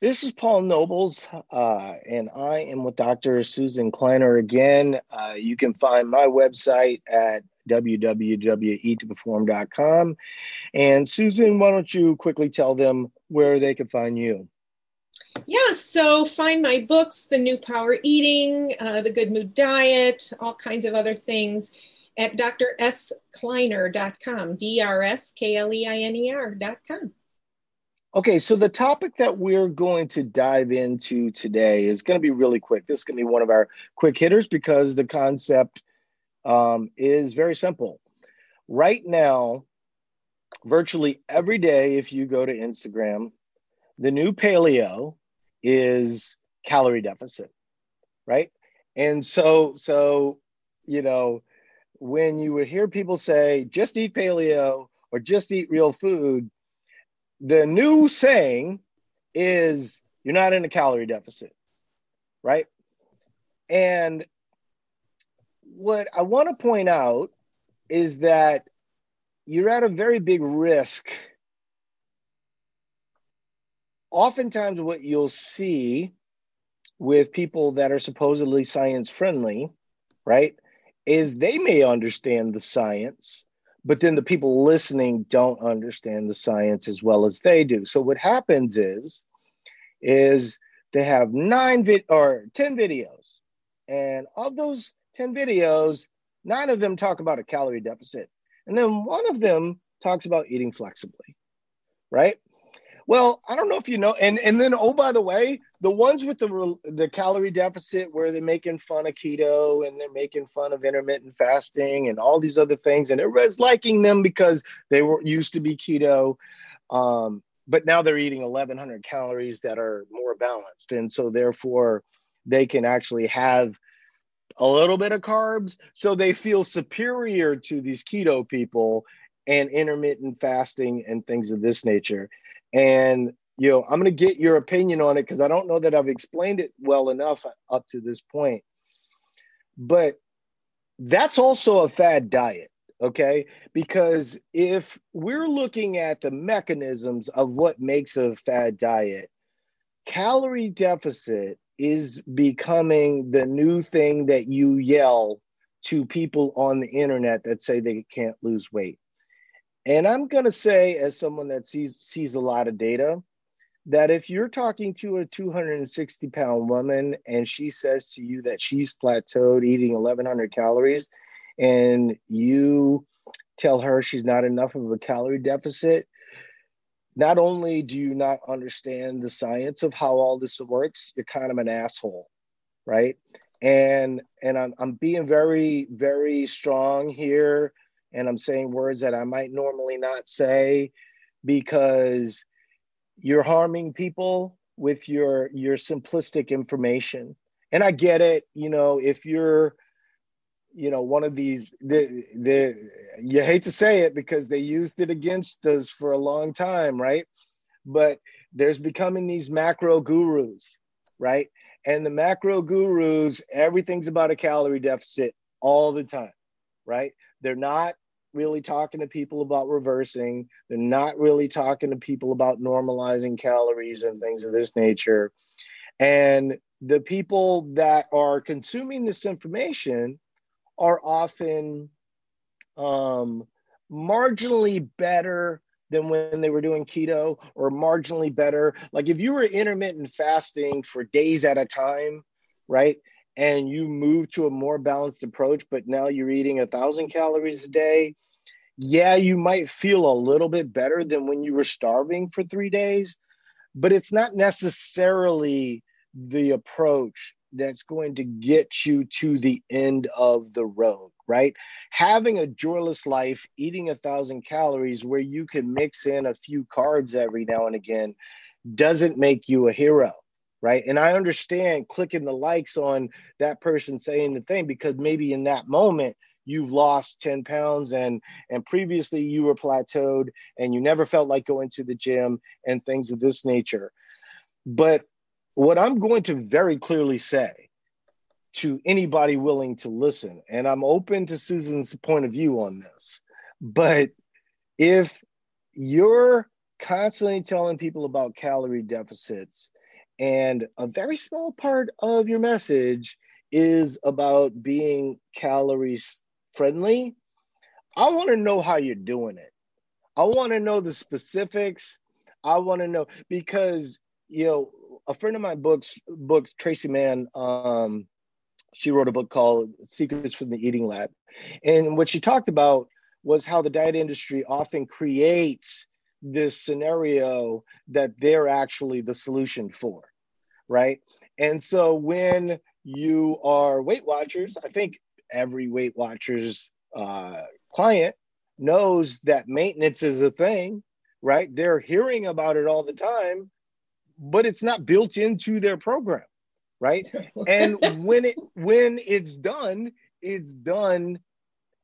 This is Paul Nobles, uh, and I am with Dr. Susan Kleiner again. Uh, you can find my website at www.eattoperform.com. And Susan, why don't you quickly tell them where they can find you? Yeah, so find my books, The New Power Eating, uh, The Good Mood Diet, all kinds of other things at drskleiner.com, D R S K L E I N E R.com. Okay, so the topic that we're going to dive into today is going to be really quick. This is going to be one of our quick hitters because the concept um, is very simple. Right now, virtually every day, if you go to Instagram, the new paleo is calorie deficit, right? And so, so you know, when you would hear people say, just eat paleo or just eat real food, the new saying is you're not in a calorie deficit, right? And what I want to point out is that you're at a very big risk. Oftentimes, what you'll see with people that are supposedly science friendly, right, is they may understand the science, but then the people listening don't understand the science as well as they do. So what happens is is they have nine vid or 10 videos. And of those 10 videos nine of them talk about a calorie deficit. And then one of them talks about eating flexibly right well, I don't know if you know, and and then oh by the way, the ones with the the calorie deficit where they're making fun of keto and they're making fun of intermittent fasting and all these other things, and everybody's liking them because they were used to be keto, um, but now they're eating 1,100 calories that are more balanced, and so therefore they can actually have a little bit of carbs, so they feel superior to these keto people and intermittent fasting and things of this nature and you know, I'm going to get your opinion on it because I don't know that I've explained it well enough up to this point. But that's also a fad diet, okay? Because if we're looking at the mechanisms of what makes a fad diet, calorie deficit is becoming the new thing that you yell to people on the internet that say they can't lose weight. And I'm going to say, as someone that sees sees a lot of data, that if you're talking to a 260 pound woman and she says to you that she's plateaued eating 1100 calories, and you tell her she's not enough of a calorie deficit, not only do you not understand the science of how all this works, you're kind of an asshole, right? And and I'm I'm being very very strong here and I'm saying words that I might normally not say because you're harming people with your your simplistic information. And I get it, you know, if you're you know one of these the the you hate to say it because they used it against us for a long time, right? But there's becoming these macro gurus, right? And the macro gurus, everything's about a calorie deficit all the time, right? They're not really talking to people about reversing. They're not really talking to people about normalizing calories and things of this nature. And the people that are consuming this information are often um, marginally better than when they were doing keto or marginally better. Like if you were intermittent fasting for days at a time, right? And you move to a more balanced approach, but now you're eating a thousand calories a day, yeah, you might feel a little bit better than when you were starving for three days, but it's not necessarily the approach that's going to get you to the end of the road, right? Having a joyless life, eating a thousand calories where you can mix in a few carbs every now and again doesn't make you a hero right? And I understand clicking the likes on that person saying the thing because maybe in that moment you've lost 10 pounds and and previously you were plateaued and you never felt like going to the gym and things of this nature. But what I'm going to very clearly say to anybody willing to listen, and I'm open to Susan's point of view on this, but if you're constantly telling people about calorie deficits and a very small part of your message is about being calories friendly, I want to know how you're doing it. I want to know the specifics. I want to know because you know a friend of my books book Traci Mann um she wrote a book called Secrets from the Eating Lab. And what she talked about was how the diet industry often creates this scenario that they're actually the solution for, right? And so when you are Weight Watchers, I think every Weight Watchers uh, client knows that maintenance is a thing, right? They're hearing about it all the time, but it's not built into their program, right? and when it when it's done, it's done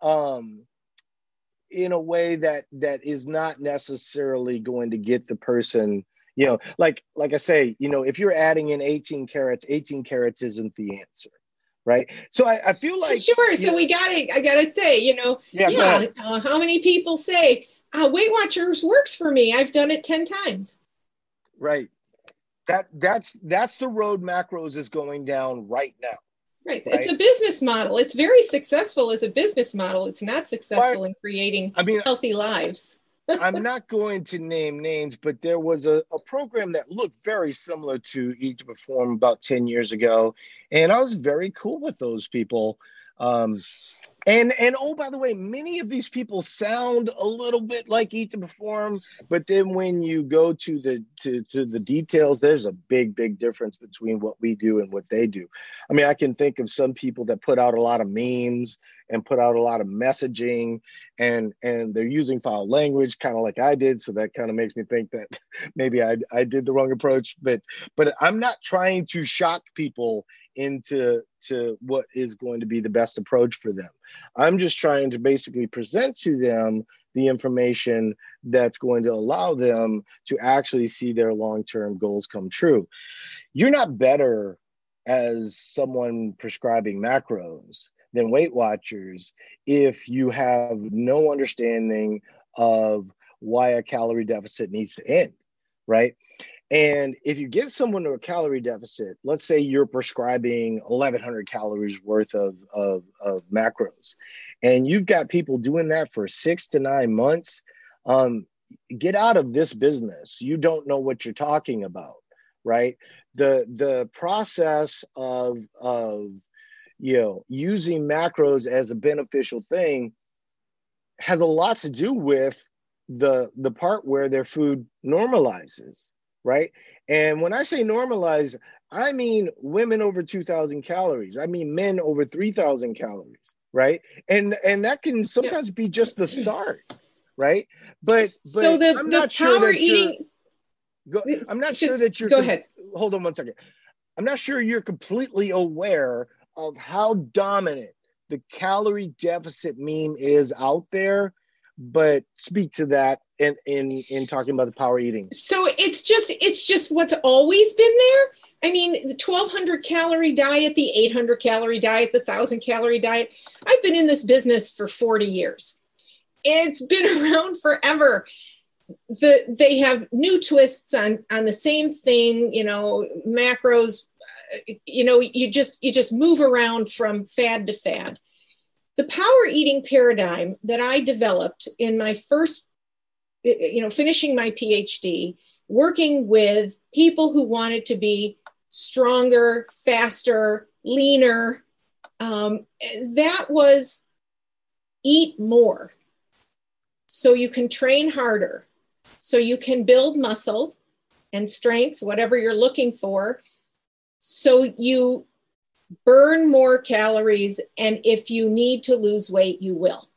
um in a way that that is not necessarily going to get the person you know like like i say you know if you're adding in 18 carats 18 carats isn't the answer right so i, I feel like sure so know, we gotta i gotta say you know yeah, yeah uh, how many people say uh, weight watchers works for me i've done it 10 times right that that's that's the road macros is going down right now Right. right. It's a business model. It's very successful as a business model. It's not successful but, in creating I mean, healthy lives. I'm not going to name names, but there was a, a program that looked very similar to Eat to Perform about 10 years ago. And I was very cool with those people. Um, and and oh by the way many of these people sound a little bit like eat to perform but then when you go to the to, to the details there's a big big difference between what we do and what they do. I mean i can think of some people that put out a lot of memes and put out a lot of messaging and and they're using foul language kind of like i did so that kind of makes me think that maybe I, I did the wrong approach but but i'm not trying to shock people into to what is going to be the best approach for them. I'm just trying to basically present to them the information that's going to allow them to actually see their long-term goals come true. You're not better as someone prescribing macros than Weight Watchers if you have no understanding of why a calorie deficit needs to end, right? And if you get someone to a calorie deficit, let's say you're prescribing 1100 calories worth of, of, of macros, and you've got people doing that for six to nine months, um, get out of this business. You don't know what you're talking about, right? The, the process of, of, you know, using macros as a beneficial thing has a lot to do with the the part where their food normalizes right? And when I say normalize, I mean women over 2000 calories. I mean men over 3000 calories, right? And and that can sometimes be just the start, right? But, but so the, I'm the power sure eating go, I'm not sure that you're Go ahead. Hold on one second. I'm not sure you're completely aware of how dominant the calorie deficit meme is out there but speak to that in in in talking about the power eating. So it's just it's just what's always been there. I mean the 1200 calorie diet the 800 calorie diet the 1000 calorie diet. I've been in this business for 40 years. It's been around forever. The they have new twists on on the same thing you know macros uh, you know you just you just move around from fad to fad the power eating paradigm that I developed in my first, you know, finishing my PhD, working with people who wanted to be stronger, faster, leaner, um, that was eat more so you can train harder, so you can build muscle and strength, whatever you're looking for. So you burn more calories and if you need to lose weight you will.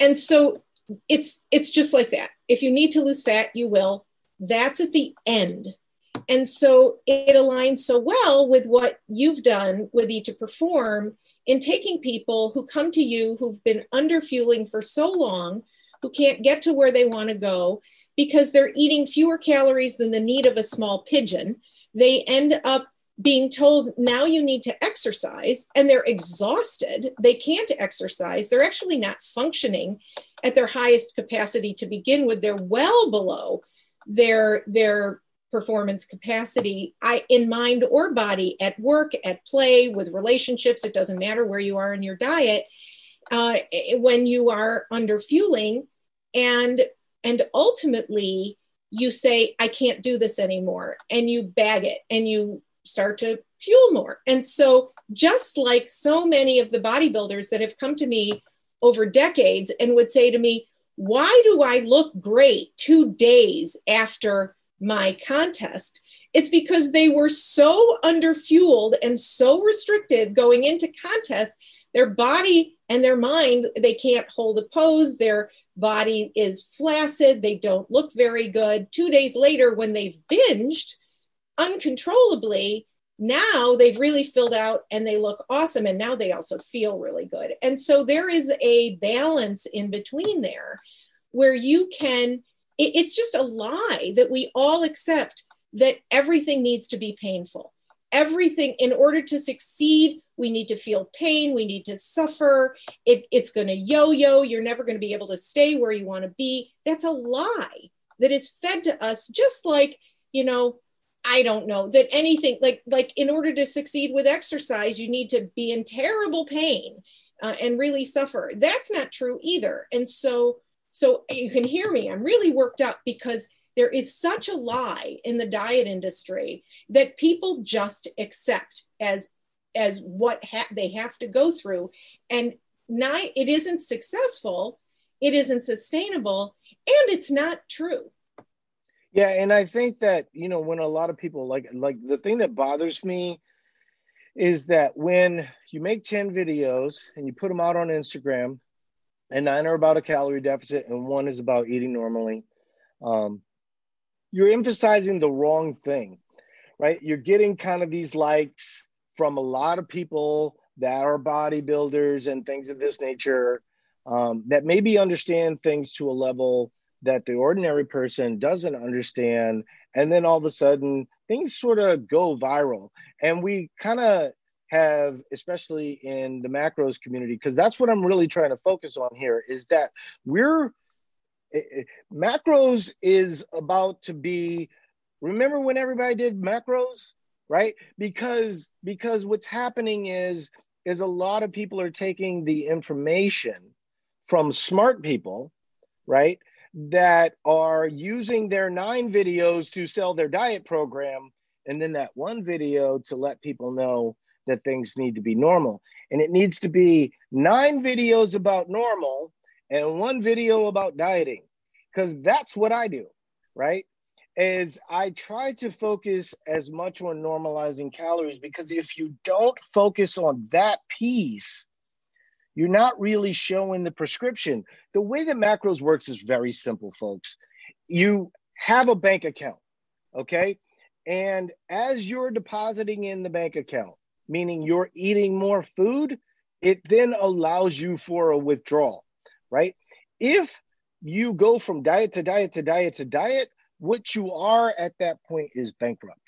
And so it's it's just like that. If you need to lose fat you will. That's at the end. And so it aligns so well with what you've done with eat to perform in taking people who come to you who've been under fueling for so long who can't get to where they want to go because they're eating fewer calories than the need of a small pigeon. They end up being told now you need to exercise and they're exhausted. They can't exercise. They're actually not functioning at their highest capacity to begin with. They're well below their their performance capacity I, in mind or body at work at play with relationships. It doesn't matter where you are in your diet uh, when you are under fueling. And and ultimately you say i can't do this anymore and you bag it and you start to fuel more. And so just like so many of the bodybuilders that have come to me over decades and would say to me why do i look great two days after my contest? It's because they were so underfueled and so restricted going into contest their body and their mind they can't hold a pose their body is flaccid they don't look very good. Two days later when they've binged uncontrollably now they've really filled out and they look awesome and now they also feel really good. And so there is a balance in between there where you can it's just a lie that we all accept that everything needs to be painful. Everything in order to succeed we need to feel pain we need to suffer. It, it's going to yo-yo you're never going to be able to stay where you want to be. That's a lie that is fed to us just like you know i don't know that anything like like in order to succeed with exercise you need to be in terrible pain uh, and really suffer. That's not true either. And so so you can hear me. I'm really worked up because there is such a lie in the diet industry that people just accept as as what ha- they have to go through. And not it isn't successful it isn't sustainable and it's not true yeah and i think that you know when a lot of people like like the thing that bothers me is that when you make 10 videos and you put them out on instagram and nine are about a calorie deficit and one is about eating normally um, you're emphasizing the wrong thing, right? You're getting kind of these likes from a lot of people that are bodybuilders and things of this nature um, that maybe understand things to a level that the ordinary person doesn't understand. And then all of a sudden, things sort of go viral. And we kind of have, especially in the macros community, because that's what I'm really trying to focus on here, is that we're macros is about to be remember when everybody did macros right because because what's happening is is a lot of people are taking the information from smart people right that are using their nine videos to sell their diet program and then that one video to let people know that things need to be normal and it needs to be nine videos about normal and one video about dieting because that's what I do, right? Is I try to focus as much on normalizing calories because if you don't focus on that piece, you're not really showing the prescription. The way that macros works is very simple, folks. You have a bank account, okay? And as you're depositing in the bank account, meaning you're eating more food, it then allows you for a withdrawal, right? If you go from diet to diet to diet to diet, what you are at that point is bankrupt,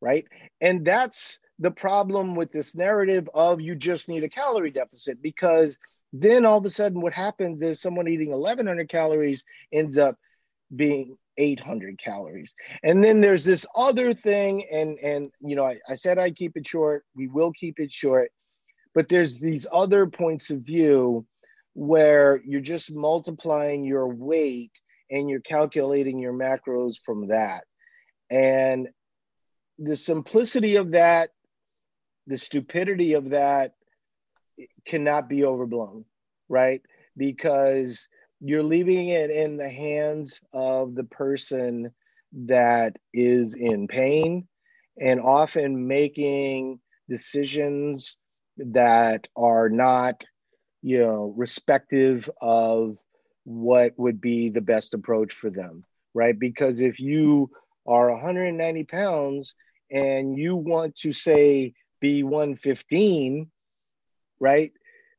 right? And that's the problem with this narrative of you just need a calorie deficit because then all of a sudden what happens is someone eating 1100 calories ends up being 800 calories and then there's this other thing and and you know I, I said i keep it short we will keep it short but there's these other points of view where you're just multiplying your weight and you're calculating your macros from that. And the simplicity of that, the stupidity of that cannot be overblown, right? Because you're leaving it in the hands of the person that is in pain and often making decisions that are not you know, respective of what would be the best approach for them, right? Because if you are 190 pounds and you want to say be 115, right?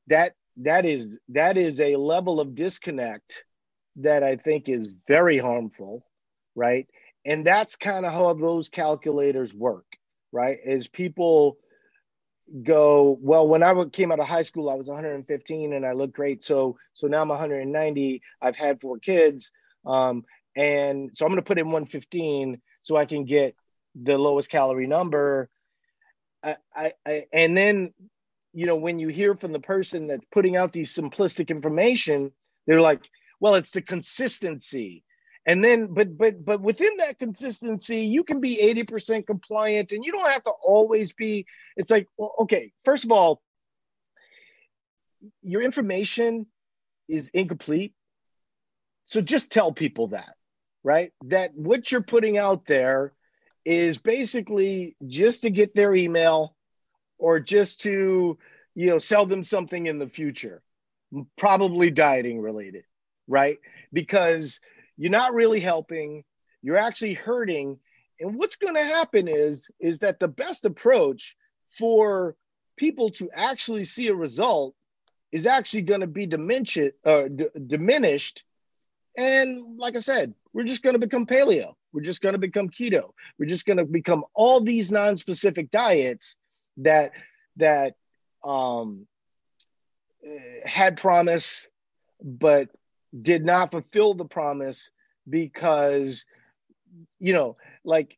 That that is that is a level of disconnect that I think is very harmful, right? And that's kind of how those calculators work, right? Is people go well when i came out of high school i was 115 and i looked great so so now i'm 190 i've had four kids um, and so i'm going to put in 115 so I can get the lowest calorie number. I, I, and then, you know, when you hear from the person that's putting out these simplistic information, they're like, well, it's the consistency. And then, but, but, but within that consistency, you can be 80% compliant and you don't have to always be, it's like, well, okay, first of all, your information is incomplete. So just tell people that, right? That what you're putting out there is basically just to get their email or just to, you know, sell them something in the future, probably dieting related, right? Because you're not really helping, you're actually hurting. And what's going to happen is is that the best approach for people to actually see a result is actually going to be diminished, uh, d- diminished. And like I said, we're just going to become paleo. We're just going to become keto. We're just going to become all these non-specific diets that that um, had promise, but did not fulfill the promise because, you know, like,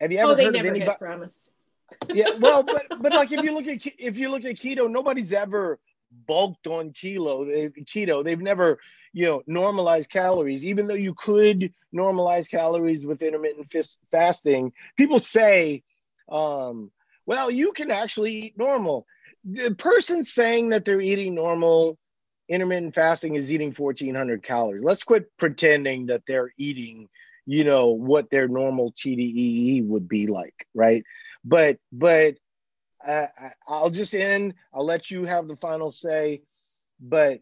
have you ever oh, they heard never of anybody? had promise. yeah, well, but but like if you look at if you look at keto, nobody's ever bulked on kilo keto they've never you know normalized calories even though you could normalize calories with intermittent fasting people say um, well you can actually eat normal the person saying that they're eating normal intermittent fasting is eating 1400 calories let's quit pretending that they're eating you know what their normal tdee would be like right but but I, I'll just end. I'll let you have the final say. But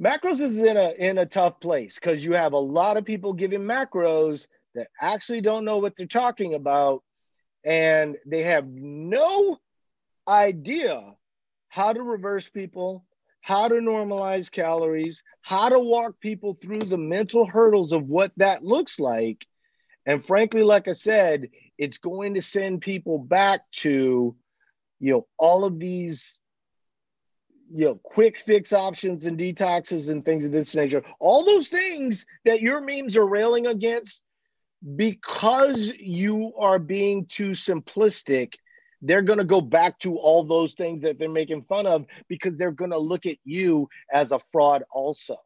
macros is in a in a tough place because you have a lot of people giving macros that actually don't know what they're talking about, and they have no idea how to reverse people, how to normalize calories, how to walk people through the mental hurdles of what that looks like. And frankly, like I said, it's going to send people back to you know all of these you know quick fix options and detoxes and things of this nature all those things that your memes are railing against because you are being too simplistic they're going to go back to all those things that they're making fun of because they're going to look at you as a fraud also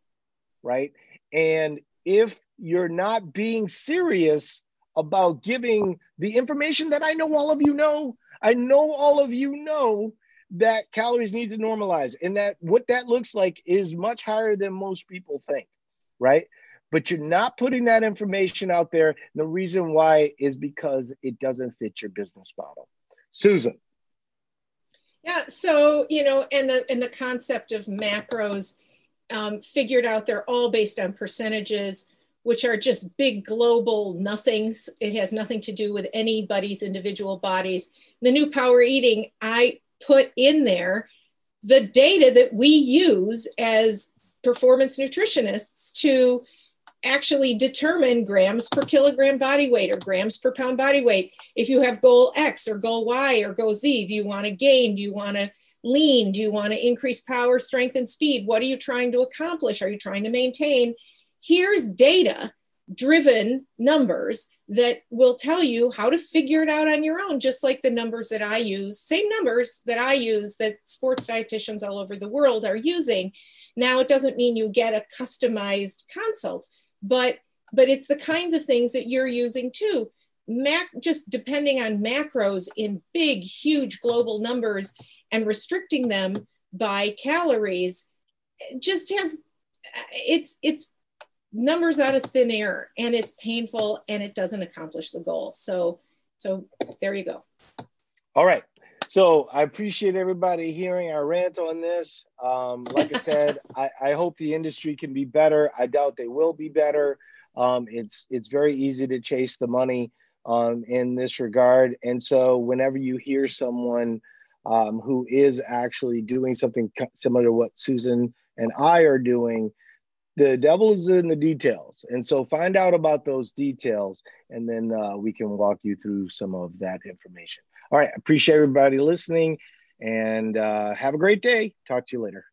right and if you're not being serious about giving the information that I know all of you know. I know all of you know that calories need to normalize and that what that looks like is much higher than most people think, right? But you're not putting that information out there. The reason why is because it doesn't fit your business model. Susan. Yeah, so you know, and the and the concept of macros um, figured out they're all based on percentages which are just big global nothings. It has nothing to do with anybody's individual bodies. The new power eating, I put in there the data that we use as performance nutritionists to actually determine grams per kilogram body weight or grams per pound body weight. If you have goal X or goal Y or goal Z, do you want to gain? Do you want to lean? Do you want to increase power, strength, and speed? What are you trying to accomplish? Are you trying to maintain? here's data driven numbers that will tell you how to figure it out on your own, just like the numbers that I use, same numbers that I use that sports dietitians all over the world are using. Now, it doesn't mean you get a customized consult, but but it's the kinds of things that you're using too. Mac just depending on macros in big, huge global numbers and restricting them by calories just has it's it's numbers out of thin air and it's painful and it doesn't accomplish the goal. So, so there you go. All right. So I appreciate everybody hearing our rant on this. Um, like I said, I, I, hope the industry can be better. I doubt they will be better. Um, it's it's very easy to chase the money um, in this regard, and so whenever you hear someone um, who is actually doing something similar to what Susan and I are doing, the devil is in the details. And so find out about those details, and then uh, we can walk you through some of that information. All right. Appreciate everybody listening, and uh, have a great day. Talk to you later.